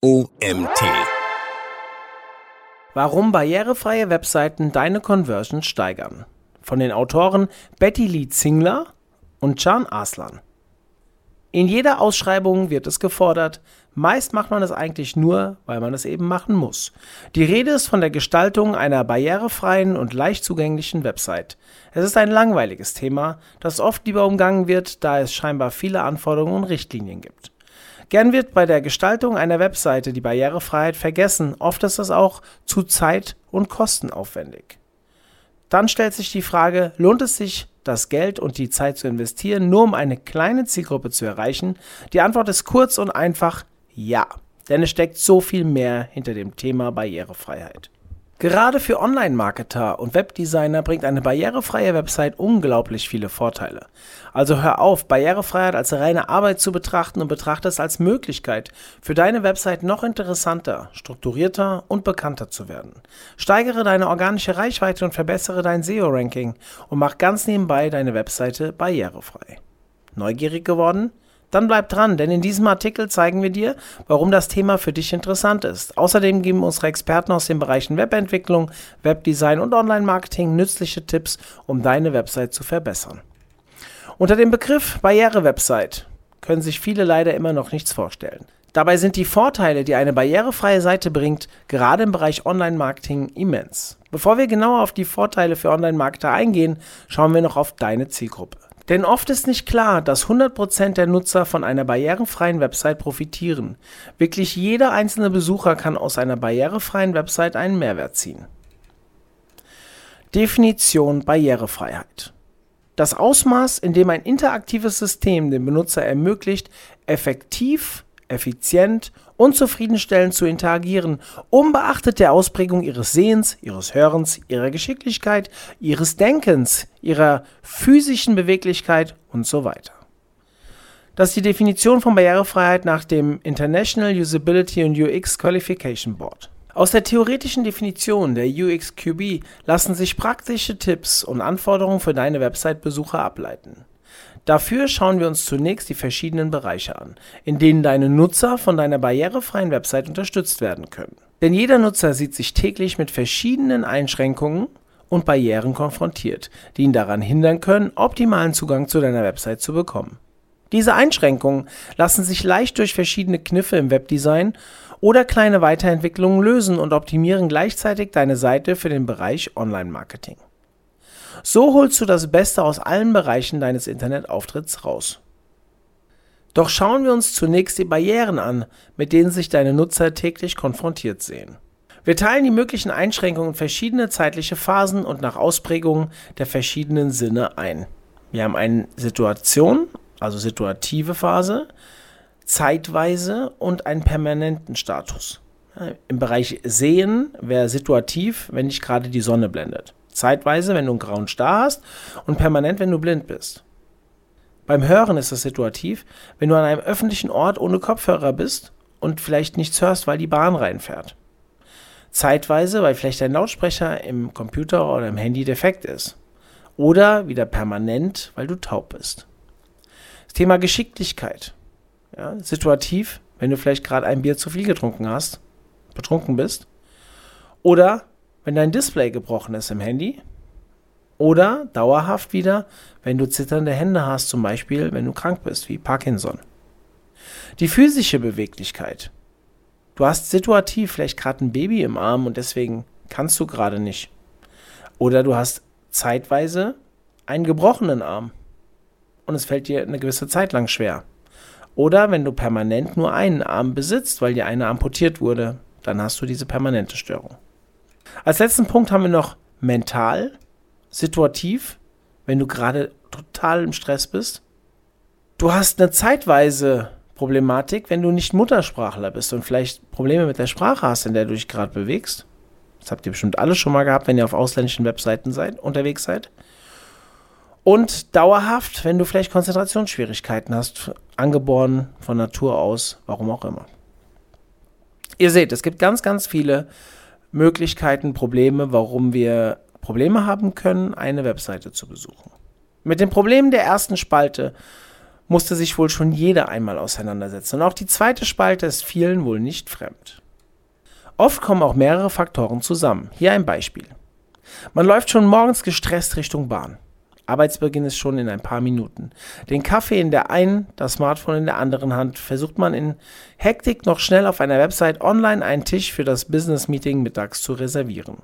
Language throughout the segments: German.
OMT. Warum barrierefreie Webseiten deine Conversion steigern. Von den Autoren Betty Lee Zingler und Can Aslan. In jeder Ausschreibung wird es gefordert, meist macht man es eigentlich nur, weil man es eben machen muss. Die Rede ist von der Gestaltung einer barrierefreien und leicht zugänglichen Website. Es ist ein langweiliges Thema, das oft lieber umgangen wird, da es scheinbar viele Anforderungen und Richtlinien gibt. Gern wird bei der Gestaltung einer Webseite die Barrierefreiheit vergessen, oft ist es auch zu zeit- und kostenaufwendig. Dann stellt sich die Frage, lohnt es sich, das Geld und die Zeit zu investieren, nur um eine kleine Zielgruppe zu erreichen? Die Antwort ist kurz und einfach ja, denn es steckt so viel mehr hinter dem Thema Barrierefreiheit. Gerade für Online-Marketer und Webdesigner bringt eine barrierefreie Website unglaublich viele Vorteile. Also hör auf, Barrierefreiheit als reine Arbeit zu betrachten und betrachte es als Möglichkeit, für deine Website noch interessanter, strukturierter und bekannter zu werden. Steigere deine organische Reichweite und verbessere dein SEO-Ranking und mach ganz nebenbei deine Webseite barrierefrei. Neugierig geworden? Dann bleib dran, denn in diesem Artikel zeigen wir dir, warum das Thema für dich interessant ist. Außerdem geben unsere Experten aus den Bereichen Webentwicklung, Webdesign und Online-Marketing nützliche Tipps, um deine Website zu verbessern. Unter dem Begriff Barriere-Website können sich viele leider immer noch nichts vorstellen. Dabei sind die Vorteile, die eine barrierefreie Seite bringt, gerade im Bereich Online-Marketing immens. Bevor wir genauer auf die Vorteile für Online-Marketer eingehen, schauen wir noch auf deine Zielgruppe. Denn oft ist nicht klar, dass 100% der Nutzer von einer barrierefreien Website profitieren. Wirklich jeder einzelne Besucher kann aus einer barrierefreien Website einen Mehrwert ziehen. Definition Barrierefreiheit. Das Ausmaß, in dem ein interaktives System dem Benutzer ermöglicht, effektiv, effizient und zufriedenstellend zu interagieren, unbeachtet der Ausprägung ihres Sehens, ihres Hörens, ihrer Geschicklichkeit, ihres Denkens, ihrer physischen Beweglichkeit und so weiter. Das ist die Definition von Barrierefreiheit nach dem International Usability and UX Qualification Board. Aus der theoretischen Definition der UXQB lassen sich praktische Tipps und Anforderungen für deine Website-Besucher ableiten. Dafür schauen wir uns zunächst die verschiedenen Bereiche an, in denen deine Nutzer von deiner barrierefreien Website unterstützt werden können. Denn jeder Nutzer sieht sich täglich mit verschiedenen Einschränkungen und Barrieren konfrontiert, die ihn daran hindern können, optimalen Zugang zu deiner Website zu bekommen. Diese Einschränkungen lassen sich leicht durch verschiedene Kniffe im Webdesign oder kleine Weiterentwicklungen lösen und optimieren gleichzeitig deine Seite für den Bereich Online-Marketing. So holst du das Beste aus allen Bereichen deines Internetauftritts raus. Doch schauen wir uns zunächst die Barrieren an, mit denen sich deine Nutzer täglich konfrontiert sehen. Wir teilen die möglichen Einschränkungen in verschiedene zeitliche Phasen und nach Ausprägungen der verschiedenen Sinne ein. Wir haben eine Situation, also situative Phase, zeitweise und einen permanenten Status. Im Bereich Sehen wäre situativ, wenn dich gerade die Sonne blendet. Zeitweise, wenn du einen grauen Star hast und permanent, wenn du blind bist. Beim Hören ist es situativ, wenn du an einem öffentlichen Ort ohne Kopfhörer bist und vielleicht nichts hörst, weil die Bahn reinfährt. Zeitweise, weil vielleicht dein Lautsprecher im Computer oder im Handy defekt ist. Oder wieder permanent, weil du taub bist. Das Thema Geschicklichkeit. Ja, situativ, wenn du vielleicht gerade ein Bier zu viel getrunken hast, betrunken bist. Oder wenn dein Display gebrochen ist im Handy. Oder dauerhaft wieder, wenn du zitternde Hände hast, zum Beispiel, wenn du krank bist, wie Parkinson. Die physische Beweglichkeit. Du hast situativ vielleicht gerade ein Baby im Arm und deswegen kannst du gerade nicht. Oder du hast zeitweise einen gebrochenen Arm und es fällt dir eine gewisse Zeit lang schwer. Oder wenn du permanent nur einen Arm besitzt, weil dir einer amputiert wurde, dann hast du diese permanente Störung. Als letzten Punkt haben wir noch mental, situativ, wenn du gerade total im Stress bist. Du hast eine zeitweise Problematik, wenn du nicht Muttersprachler bist und vielleicht Probleme mit der Sprache hast, in der du dich gerade bewegst. Das habt ihr bestimmt alle schon mal gehabt, wenn ihr auf ausländischen Webseiten seid, unterwegs seid. Und dauerhaft, wenn du vielleicht Konzentrationsschwierigkeiten hast, angeboren von Natur aus, warum auch immer. Ihr seht, es gibt ganz, ganz viele Möglichkeiten, Probleme, warum wir Probleme haben können, eine Webseite zu besuchen. Mit dem Problem der ersten Spalte musste sich wohl schon jeder einmal auseinandersetzen und auch die zweite Spalte ist vielen wohl nicht fremd. Oft kommen auch mehrere Faktoren zusammen. Hier ein Beispiel. Man läuft schon morgens gestresst Richtung Bahn. Arbeitsbeginn ist schon in ein paar Minuten. Den Kaffee in der einen, das Smartphone in der anderen Hand versucht man in Hektik noch schnell auf einer Website online einen Tisch für das Business Meeting mittags zu reservieren.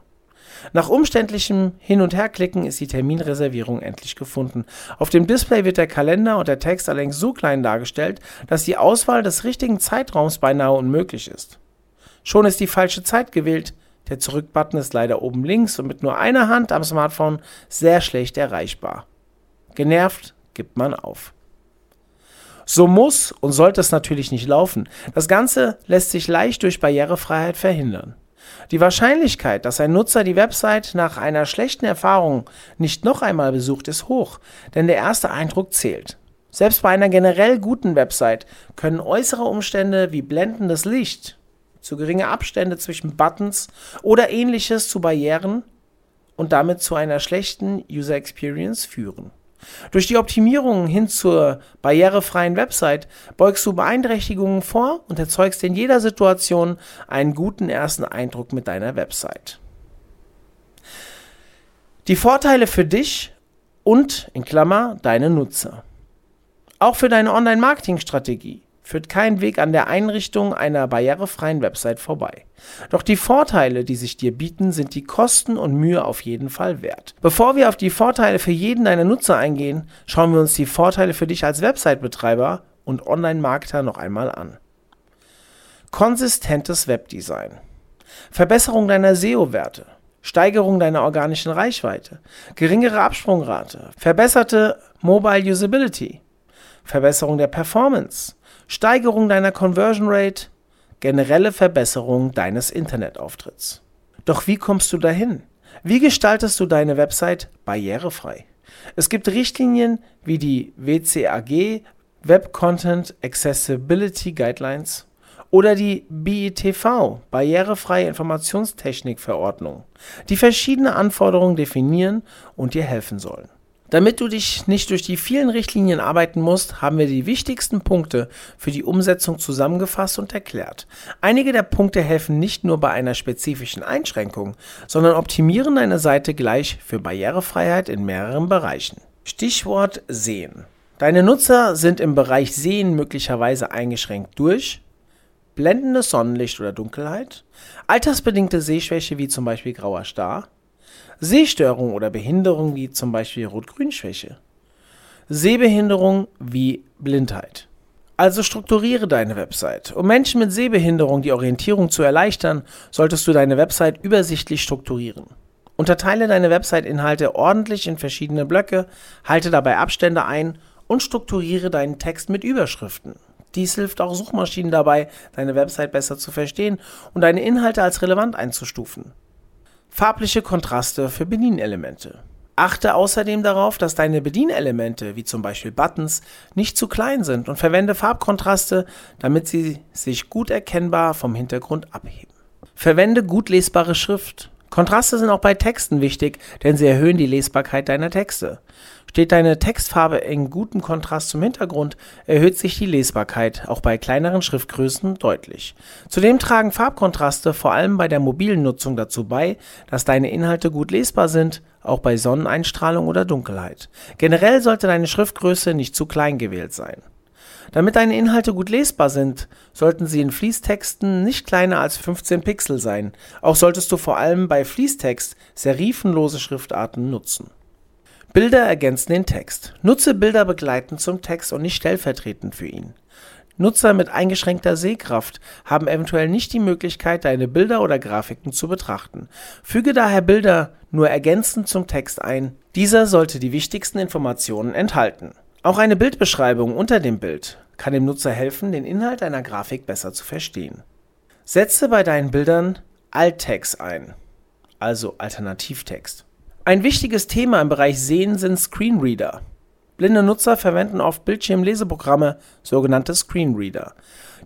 Nach umständlichem Hin- und Herklicken ist die Terminreservierung endlich gefunden. Auf dem Display wird der Kalender und der Text allerdings so klein dargestellt, dass die Auswahl des richtigen Zeitraums beinahe unmöglich ist. Schon ist die falsche Zeit gewählt. Der Zurück-Button ist leider oben links und mit nur einer Hand am Smartphone sehr schlecht erreichbar. Genervt gibt man auf. So muss und sollte es natürlich nicht laufen. Das Ganze lässt sich leicht durch Barrierefreiheit verhindern. Die Wahrscheinlichkeit, dass ein Nutzer die Website nach einer schlechten Erfahrung nicht noch einmal besucht, ist hoch, denn der erste Eindruck zählt. Selbst bei einer generell guten Website können äußere Umstände wie blendendes Licht, zu geringe Abstände zwischen Buttons oder ähnliches zu Barrieren und damit zu einer schlechten User Experience führen. Durch die Optimierung hin zur barrierefreien Website beugst du Beeinträchtigungen vor und erzeugst in jeder Situation einen guten ersten Eindruck mit deiner Website. Die Vorteile für dich und in Klammer deine Nutzer. Auch für deine Online-Marketing-Strategie führt kein Weg an der Einrichtung einer barrierefreien Website vorbei. Doch die Vorteile, die sich dir bieten, sind die Kosten und Mühe auf jeden Fall wert. Bevor wir auf die Vorteile für jeden deiner Nutzer eingehen, schauen wir uns die Vorteile für dich als Website-Betreiber und Online-Marketer noch einmal an. Konsistentes Webdesign. Verbesserung deiner SEO-Werte. Steigerung deiner organischen Reichweite. Geringere Absprungrate. Verbesserte Mobile Usability. Verbesserung der Performance Steigerung deiner Conversion Rate, generelle Verbesserung deines Internetauftritts. Doch wie kommst du dahin? Wie gestaltest du deine Website barrierefrei? Es gibt Richtlinien wie die WCAG Web Content Accessibility Guidelines oder die BITV Barrierefreie Informationstechnik Verordnung, die verschiedene Anforderungen definieren und dir helfen sollen. Damit du dich nicht durch die vielen Richtlinien arbeiten musst, haben wir die wichtigsten Punkte für die Umsetzung zusammengefasst und erklärt. Einige der Punkte helfen nicht nur bei einer spezifischen Einschränkung, sondern optimieren deine Seite gleich für Barrierefreiheit in mehreren Bereichen. Stichwort Sehen. Deine Nutzer sind im Bereich Sehen möglicherweise eingeschränkt durch blendendes Sonnenlicht oder Dunkelheit, altersbedingte Sehschwäche wie zum Beispiel grauer Star, Sehstörung oder Behinderung wie zum Beispiel Rot-Grün-Schwäche. Sehbehinderung wie Blindheit. Also strukturiere deine Website. Um Menschen mit Sehbehinderung die Orientierung zu erleichtern, solltest du deine Website übersichtlich strukturieren. Unterteile deine Website-Inhalte ordentlich in verschiedene Blöcke, halte dabei Abstände ein und strukturiere deinen Text mit Überschriften. Dies hilft auch Suchmaschinen dabei, deine Website besser zu verstehen und deine Inhalte als relevant einzustufen. Farbliche Kontraste für Bedienelemente. Achte außerdem darauf, dass deine Bedienelemente, wie zum Beispiel Buttons, nicht zu klein sind und verwende Farbkontraste, damit sie sich gut erkennbar vom Hintergrund abheben. Verwende gut lesbare Schrift. Kontraste sind auch bei Texten wichtig, denn sie erhöhen die Lesbarkeit deiner Texte. Steht deine Textfarbe in gutem Kontrast zum Hintergrund, erhöht sich die Lesbarkeit auch bei kleineren Schriftgrößen deutlich. Zudem tragen Farbkontraste vor allem bei der mobilen Nutzung dazu bei, dass deine Inhalte gut lesbar sind, auch bei Sonneneinstrahlung oder Dunkelheit. Generell sollte deine Schriftgröße nicht zu klein gewählt sein. Damit deine Inhalte gut lesbar sind, sollten sie in Fließtexten nicht kleiner als 15 Pixel sein. Auch solltest du vor allem bei Fließtext serifenlose Schriftarten nutzen. Bilder ergänzen den Text. Nutze Bilder begleitend zum Text und nicht stellvertretend für ihn. Nutzer mit eingeschränkter Sehkraft haben eventuell nicht die Möglichkeit, deine Bilder oder Grafiken zu betrachten. Füge daher Bilder nur ergänzend zum Text ein. Dieser sollte die wichtigsten Informationen enthalten. Auch eine Bildbeschreibung unter dem Bild kann dem Nutzer helfen, den Inhalt einer Grafik besser zu verstehen. Setze bei deinen Bildern Alttext ein, also Alternativtext. Ein wichtiges Thema im Bereich Sehen sind Screenreader. Blinde Nutzer verwenden oft Bildschirmleseprogramme, sogenannte Screenreader.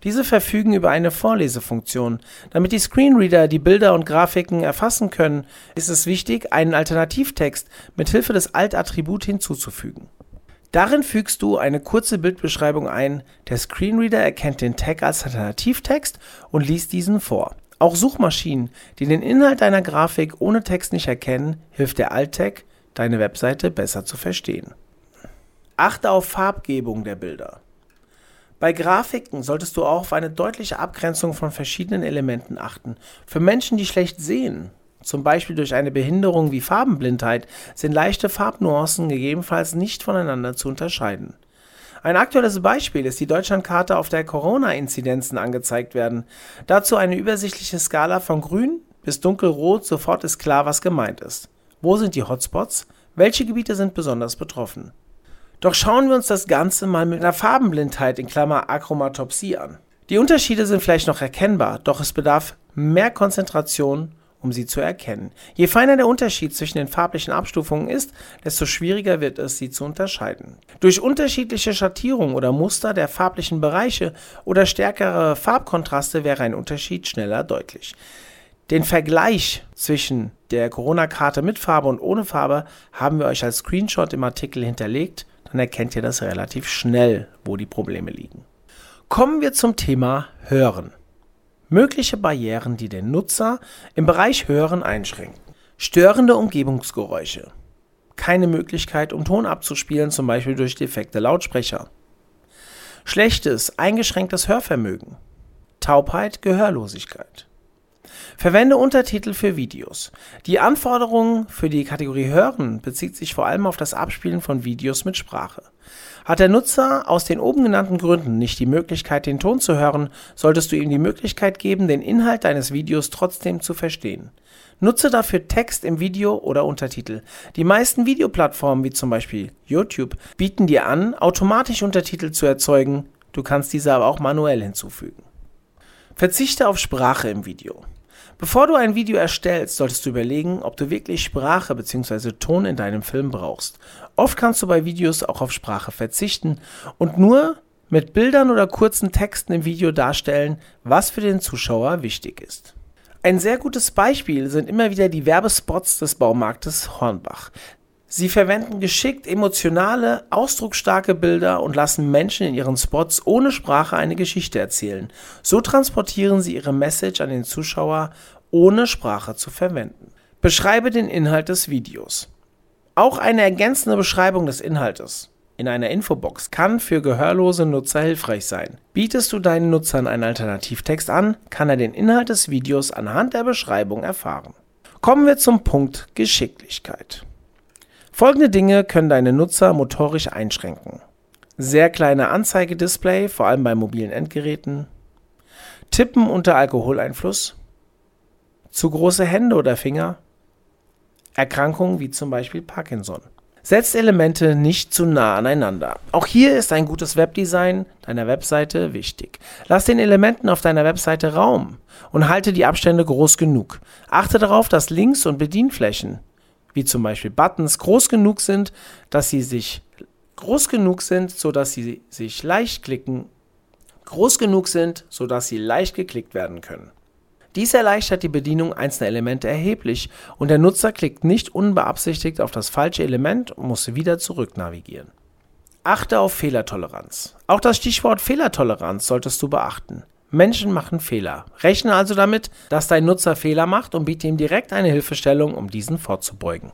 Diese verfügen über eine Vorlesefunktion. Damit die Screenreader die Bilder und Grafiken erfassen können, ist es wichtig, einen Alternativtext mit Hilfe des Alt-Attribut hinzuzufügen. Darin fügst du eine kurze Bildbeschreibung ein. Der Screenreader erkennt den Tag als Alternativtext und liest diesen vor. Auch Suchmaschinen, die den Inhalt deiner Grafik ohne Text nicht erkennen, hilft der Alt-Tag, deine Webseite besser zu verstehen. Achte auf Farbgebung der Bilder. Bei Grafiken solltest du auch auf eine deutliche Abgrenzung von verschiedenen Elementen achten. Für Menschen, die schlecht sehen, zum Beispiel durch eine Behinderung wie Farbenblindheit, sind leichte Farbnuancen gegebenenfalls nicht voneinander zu unterscheiden. Ein aktuelles Beispiel ist die Deutschlandkarte, auf der Corona-Inzidenzen angezeigt werden. Dazu eine übersichtliche Skala von grün bis dunkelrot, sofort ist klar, was gemeint ist. Wo sind die Hotspots? Welche Gebiete sind besonders betroffen? Doch schauen wir uns das Ganze mal mit einer Farbenblindheit in Klammer Achromatopsie an. Die Unterschiede sind vielleicht noch erkennbar, doch es bedarf mehr Konzentration um sie zu erkennen. Je feiner der Unterschied zwischen den farblichen Abstufungen ist, desto schwieriger wird es, sie zu unterscheiden. Durch unterschiedliche Schattierungen oder Muster der farblichen Bereiche oder stärkere Farbkontraste wäre ein Unterschied schneller deutlich. Den Vergleich zwischen der Corona-Karte mit Farbe und ohne Farbe haben wir euch als Screenshot im Artikel hinterlegt, dann erkennt ihr das relativ schnell, wo die Probleme liegen. Kommen wir zum Thema Hören. Mögliche Barrieren, die den Nutzer im Bereich Hören einschränken. Störende Umgebungsgeräusche. Keine Möglichkeit, um Ton abzuspielen, zum Beispiel durch defekte Lautsprecher. Schlechtes, eingeschränktes Hörvermögen. Taubheit, Gehörlosigkeit. Verwende Untertitel für Videos. Die Anforderung für die Kategorie Hören bezieht sich vor allem auf das Abspielen von Videos mit Sprache. Hat der Nutzer aus den oben genannten Gründen nicht die Möglichkeit, den Ton zu hören, solltest du ihm die Möglichkeit geben, den Inhalt deines Videos trotzdem zu verstehen. Nutze dafür Text im Video oder Untertitel. Die meisten Videoplattformen, wie zum Beispiel YouTube, bieten dir an, automatisch Untertitel zu erzeugen. Du kannst diese aber auch manuell hinzufügen. Verzichte auf Sprache im Video. Bevor du ein Video erstellst, solltest du überlegen, ob du wirklich Sprache bzw. Ton in deinem Film brauchst. Oft kannst du bei Videos auch auf Sprache verzichten und nur mit Bildern oder kurzen Texten im Video darstellen, was für den Zuschauer wichtig ist. Ein sehr gutes Beispiel sind immer wieder die Werbespots des Baumarktes Hornbach. Sie verwenden geschickt emotionale, ausdrucksstarke Bilder und lassen Menschen in ihren Spots ohne Sprache eine Geschichte erzählen. So transportieren sie ihre Message an den Zuschauer, ohne Sprache zu verwenden. Beschreibe den Inhalt des Videos. Auch eine ergänzende Beschreibung des Inhaltes in einer Infobox kann für gehörlose Nutzer hilfreich sein. Bietest du deinen Nutzern einen Alternativtext an, kann er den Inhalt des Videos anhand der Beschreibung erfahren. Kommen wir zum Punkt Geschicklichkeit. Folgende Dinge können deine Nutzer motorisch einschränken. Sehr kleine Anzeigedisplay, vor allem bei mobilen Endgeräten. Tippen unter Alkoholeinfluss. Zu große Hände oder Finger. Erkrankungen wie zum Beispiel Parkinson. Setzt Elemente nicht zu nah aneinander. Auch hier ist ein gutes Webdesign deiner Webseite wichtig. Lass den Elementen auf deiner Webseite Raum und halte die Abstände groß genug. Achte darauf, dass Links und Bedienflächen wie zum Beispiel Buttons, groß genug sind, dass sie sich groß genug sind, sodass sie sich leicht klicken, groß genug sind, sodass sie leicht geklickt werden können. Dies erleichtert die Bedienung einzelner Elemente erheblich und der Nutzer klickt nicht unbeabsichtigt auf das falsche Element und muss wieder zurück navigieren. Achte auf Fehlertoleranz. Auch das Stichwort Fehlertoleranz solltest du beachten. Menschen machen Fehler. Rechne also damit, dass dein Nutzer Fehler macht und biete ihm direkt eine Hilfestellung, um diesen vorzubeugen.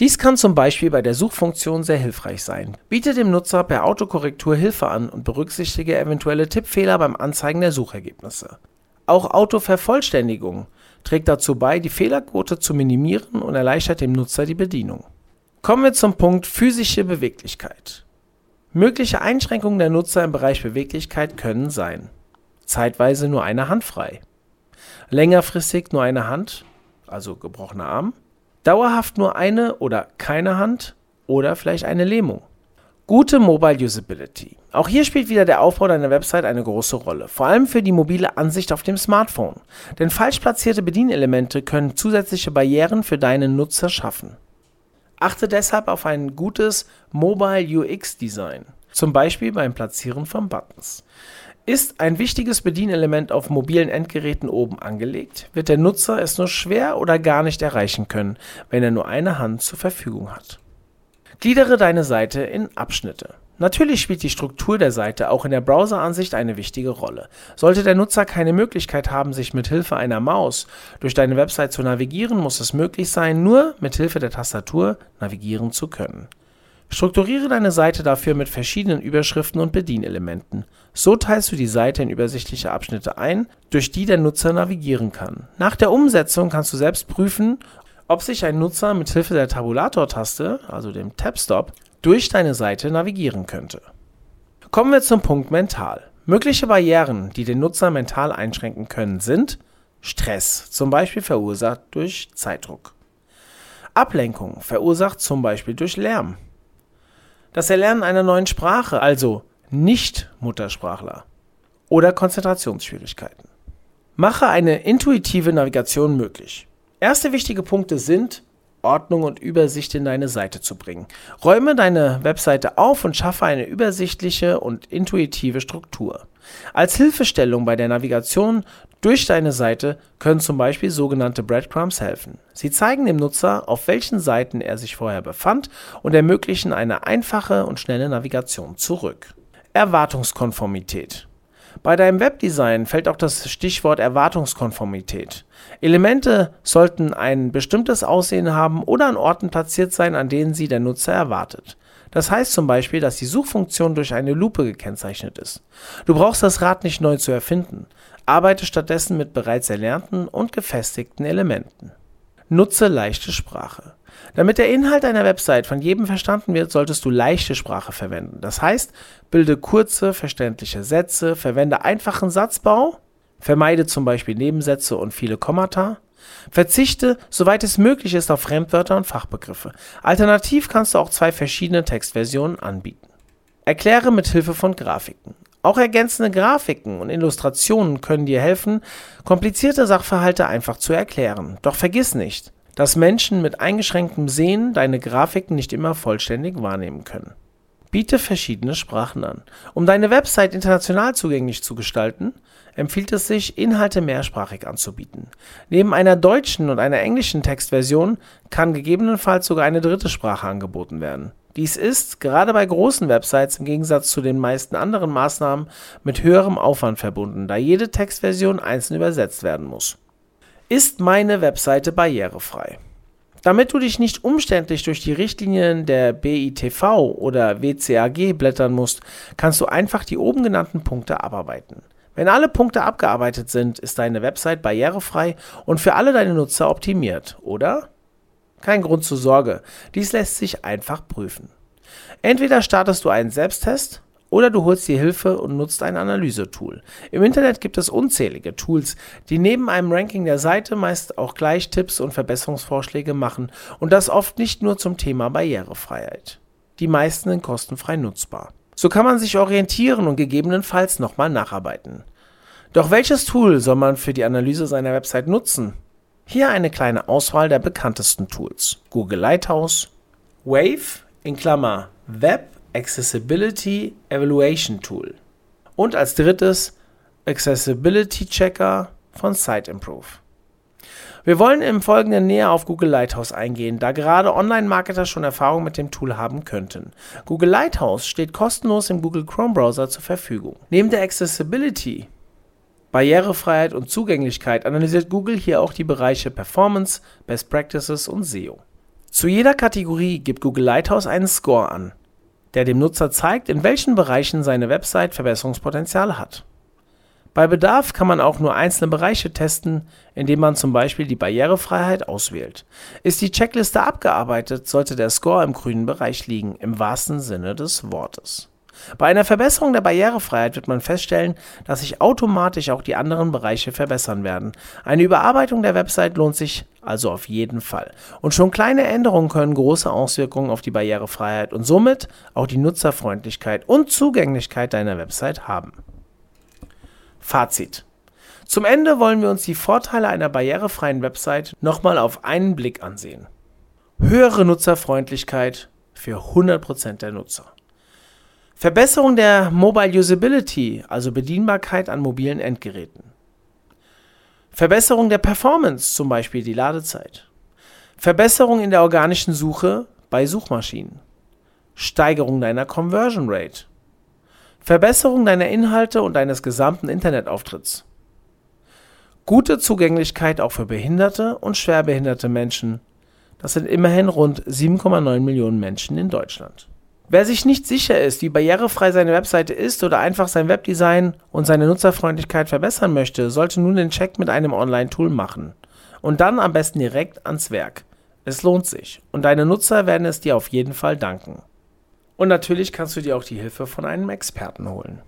Dies kann zum Beispiel bei der Suchfunktion sehr hilfreich sein. Biete dem Nutzer per Autokorrektur Hilfe an und berücksichtige eventuelle Tippfehler beim Anzeigen der Suchergebnisse. Auch Autovervollständigung trägt dazu bei, die Fehlerquote zu minimieren und erleichtert dem Nutzer die Bedienung. Kommen wir zum Punkt physische Beweglichkeit. Mögliche Einschränkungen der Nutzer im Bereich Beweglichkeit können sein zeitweise nur eine Hand frei. Längerfristig nur eine Hand, also gebrochener Arm. Dauerhaft nur eine oder keine Hand oder vielleicht eine Lähmung. Gute Mobile Usability. Auch hier spielt wieder der Aufbau deiner Website eine große Rolle, vor allem für die mobile Ansicht auf dem Smartphone. Denn falsch platzierte Bedienelemente können zusätzliche Barrieren für deinen Nutzer schaffen. Achte deshalb auf ein gutes Mobile UX Design, zum Beispiel beim Platzieren von Buttons. Ist ein wichtiges Bedienelement auf mobilen Endgeräten oben angelegt, wird der Nutzer es nur schwer oder gar nicht erreichen können, wenn er nur eine Hand zur Verfügung hat. Gliedere deine Seite in Abschnitte. Natürlich spielt die Struktur der Seite auch in der Browseransicht eine wichtige Rolle. Sollte der Nutzer keine Möglichkeit haben, sich mit Hilfe einer Maus durch deine Website zu navigieren, muss es möglich sein, nur mit Hilfe der Tastatur navigieren zu können. Strukturiere deine Seite dafür mit verschiedenen Überschriften und Bedienelementen. So teilst du die Seite in übersichtliche Abschnitte ein, durch die der Nutzer navigieren kann. Nach der Umsetzung kannst du selbst prüfen, ob sich ein Nutzer mit Hilfe der Tabulator-Taste, also dem Tab-Stop, durch deine Seite navigieren könnte. Kommen wir zum Punkt Mental. Mögliche Barrieren, die den Nutzer mental einschränken können, sind Stress, zum Beispiel verursacht durch Zeitdruck. Ablenkung, verursacht zum Beispiel durch Lärm. Das Erlernen einer neuen Sprache, also Nicht-Muttersprachler. Oder Konzentrationsschwierigkeiten. Mache eine intuitive Navigation möglich. Erste wichtige Punkte sind Ordnung und Übersicht in deine Seite zu bringen. Räume deine Webseite auf und schaffe eine übersichtliche und intuitive Struktur. Als Hilfestellung bei der Navigation durch deine Seite können zum Beispiel sogenannte Breadcrumbs helfen. Sie zeigen dem Nutzer, auf welchen Seiten er sich vorher befand und ermöglichen eine einfache und schnelle Navigation zurück. Erwartungskonformität bei deinem Webdesign fällt auch das Stichwort Erwartungskonformität. Elemente sollten ein bestimmtes Aussehen haben oder an Orten platziert sein, an denen sie der Nutzer erwartet. Das heißt zum Beispiel, dass die Suchfunktion durch eine Lupe gekennzeichnet ist. Du brauchst das Rad nicht neu zu erfinden. Arbeite stattdessen mit bereits erlernten und gefestigten Elementen. Nutze leichte Sprache. Damit der Inhalt deiner Website von jedem verstanden wird, solltest du leichte Sprache verwenden. Das heißt, bilde kurze, verständliche Sätze, verwende einfachen Satzbau, vermeide zum Beispiel Nebensätze und viele Kommata, verzichte, soweit es möglich ist, auf Fremdwörter und Fachbegriffe. Alternativ kannst du auch zwei verschiedene Textversionen anbieten. Erkläre mit Hilfe von Grafiken. Auch ergänzende Grafiken und Illustrationen können dir helfen, komplizierte Sachverhalte einfach zu erklären. Doch vergiss nicht, dass Menschen mit eingeschränktem Sehen deine Grafiken nicht immer vollständig wahrnehmen können. Biete verschiedene Sprachen an. Um deine Website international zugänglich zu gestalten, empfiehlt es sich, Inhalte mehrsprachig anzubieten. Neben einer deutschen und einer englischen Textversion kann gegebenenfalls sogar eine dritte Sprache angeboten werden. Dies ist, gerade bei großen Websites im Gegensatz zu den meisten anderen Maßnahmen, mit höherem Aufwand verbunden, da jede Textversion einzeln übersetzt werden muss. Ist meine Webseite barrierefrei? Damit du dich nicht umständlich durch die Richtlinien der BITV oder WCAG blättern musst, kannst du einfach die oben genannten Punkte abarbeiten. Wenn alle Punkte abgearbeitet sind, ist deine Website barrierefrei und für alle deine Nutzer optimiert, oder? Kein Grund zur Sorge, dies lässt sich einfach prüfen. Entweder startest du einen Selbsttest oder du holst dir Hilfe und nutzt ein Analysetool. Im Internet gibt es unzählige Tools, die neben einem Ranking der Seite meist auch gleich Tipps und Verbesserungsvorschläge machen und das oft nicht nur zum Thema Barrierefreiheit. Die meisten sind kostenfrei nutzbar. So kann man sich orientieren und gegebenenfalls nochmal nacharbeiten. Doch welches Tool soll man für die Analyse seiner Website nutzen? Hier eine kleine Auswahl der bekanntesten Tools. Google Lighthouse, Wave in Klammer Web Accessibility Evaluation Tool. Und als drittes Accessibility Checker von SiteImprove. Wir wollen im Folgenden näher auf Google Lighthouse eingehen, da gerade Online-Marketer schon Erfahrung mit dem Tool haben könnten. Google Lighthouse steht kostenlos im Google Chrome Browser zur Verfügung. Neben der Accessibility, Barrierefreiheit und Zugänglichkeit analysiert Google hier auch die Bereiche Performance, Best Practices und SEO. Zu jeder Kategorie gibt Google Lighthouse einen Score an der dem Nutzer zeigt, in welchen Bereichen seine Website Verbesserungspotenzial hat. Bei Bedarf kann man auch nur einzelne Bereiche testen, indem man zum Beispiel die Barrierefreiheit auswählt. Ist die Checkliste abgearbeitet, sollte der Score im grünen Bereich liegen, im wahrsten Sinne des Wortes. Bei einer Verbesserung der Barrierefreiheit wird man feststellen, dass sich automatisch auch die anderen Bereiche verbessern werden. Eine Überarbeitung der Website lohnt sich also auf jeden Fall. Und schon kleine Änderungen können große Auswirkungen auf die Barrierefreiheit und somit auch die Nutzerfreundlichkeit und Zugänglichkeit deiner Website haben. Fazit. Zum Ende wollen wir uns die Vorteile einer barrierefreien Website nochmal auf einen Blick ansehen. Höhere Nutzerfreundlichkeit für 100% der Nutzer. Verbesserung der Mobile Usability, also Bedienbarkeit an mobilen Endgeräten. Verbesserung der Performance, zum Beispiel die Ladezeit. Verbesserung in der organischen Suche bei Suchmaschinen. Steigerung deiner Conversion Rate. Verbesserung deiner Inhalte und deines gesamten Internetauftritts. Gute Zugänglichkeit auch für behinderte und schwerbehinderte Menschen. Das sind immerhin rund 7,9 Millionen Menschen in Deutschland. Wer sich nicht sicher ist, wie barrierefrei seine Webseite ist oder einfach sein Webdesign und seine Nutzerfreundlichkeit verbessern möchte, sollte nun den Check mit einem Online-Tool machen. Und dann am besten direkt ans Werk. Es lohnt sich und deine Nutzer werden es dir auf jeden Fall danken. Und natürlich kannst du dir auch die Hilfe von einem Experten holen.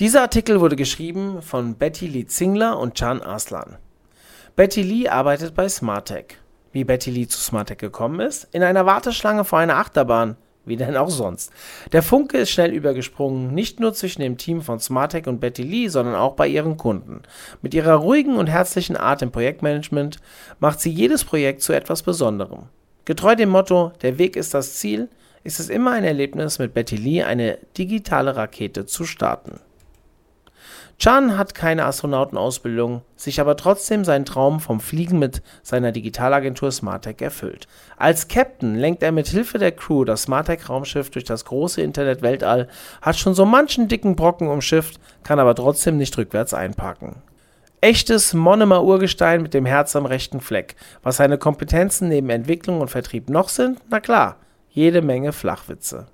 Dieser Artikel wurde geschrieben von Betty Lee Zingler und Can Aslan. Betty Lee arbeitet bei Smartech. Wie Betty Lee zu Smartech gekommen ist? In einer Warteschlange vor einer Achterbahn. Wie denn auch sonst. Der Funke ist schnell übergesprungen, nicht nur zwischen dem Team von Smartech und Betty Lee, sondern auch bei ihren Kunden. Mit ihrer ruhigen und herzlichen Art im Projektmanagement macht sie jedes Projekt zu etwas Besonderem. Getreu dem Motto, der Weg ist das Ziel, ist es immer ein Erlebnis, mit Betty Lee eine digitale Rakete zu starten. Chan hat keine Astronautenausbildung, sich aber trotzdem seinen Traum vom Fliegen mit seiner Digitalagentur Smartech erfüllt. Als Captain lenkt er mit Hilfe der Crew das Smartech-Raumschiff durch das große Internet-Weltall, hat schon so manchen dicken Brocken umschifft, kann aber trotzdem nicht rückwärts einparken. Echtes Monomer Urgestein mit dem Herz am rechten Fleck. Was seine Kompetenzen neben Entwicklung und Vertrieb noch sind? Na klar, jede Menge Flachwitze.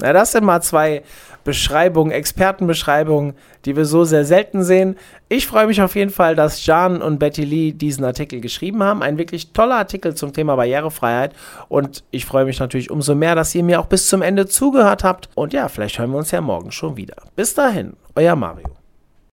Na, das sind mal zwei Beschreibungen, Expertenbeschreibungen, die wir so sehr selten sehen. Ich freue mich auf jeden Fall, dass Jan und Betty Lee diesen Artikel geschrieben haben. Ein wirklich toller Artikel zum Thema Barrierefreiheit. Und ich freue mich natürlich umso mehr, dass ihr mir auch bis zum Ende zugehört habt. Und ja, vielleicht hören wir uns ja morgen schon wieder. Bis dahin, euer Mario.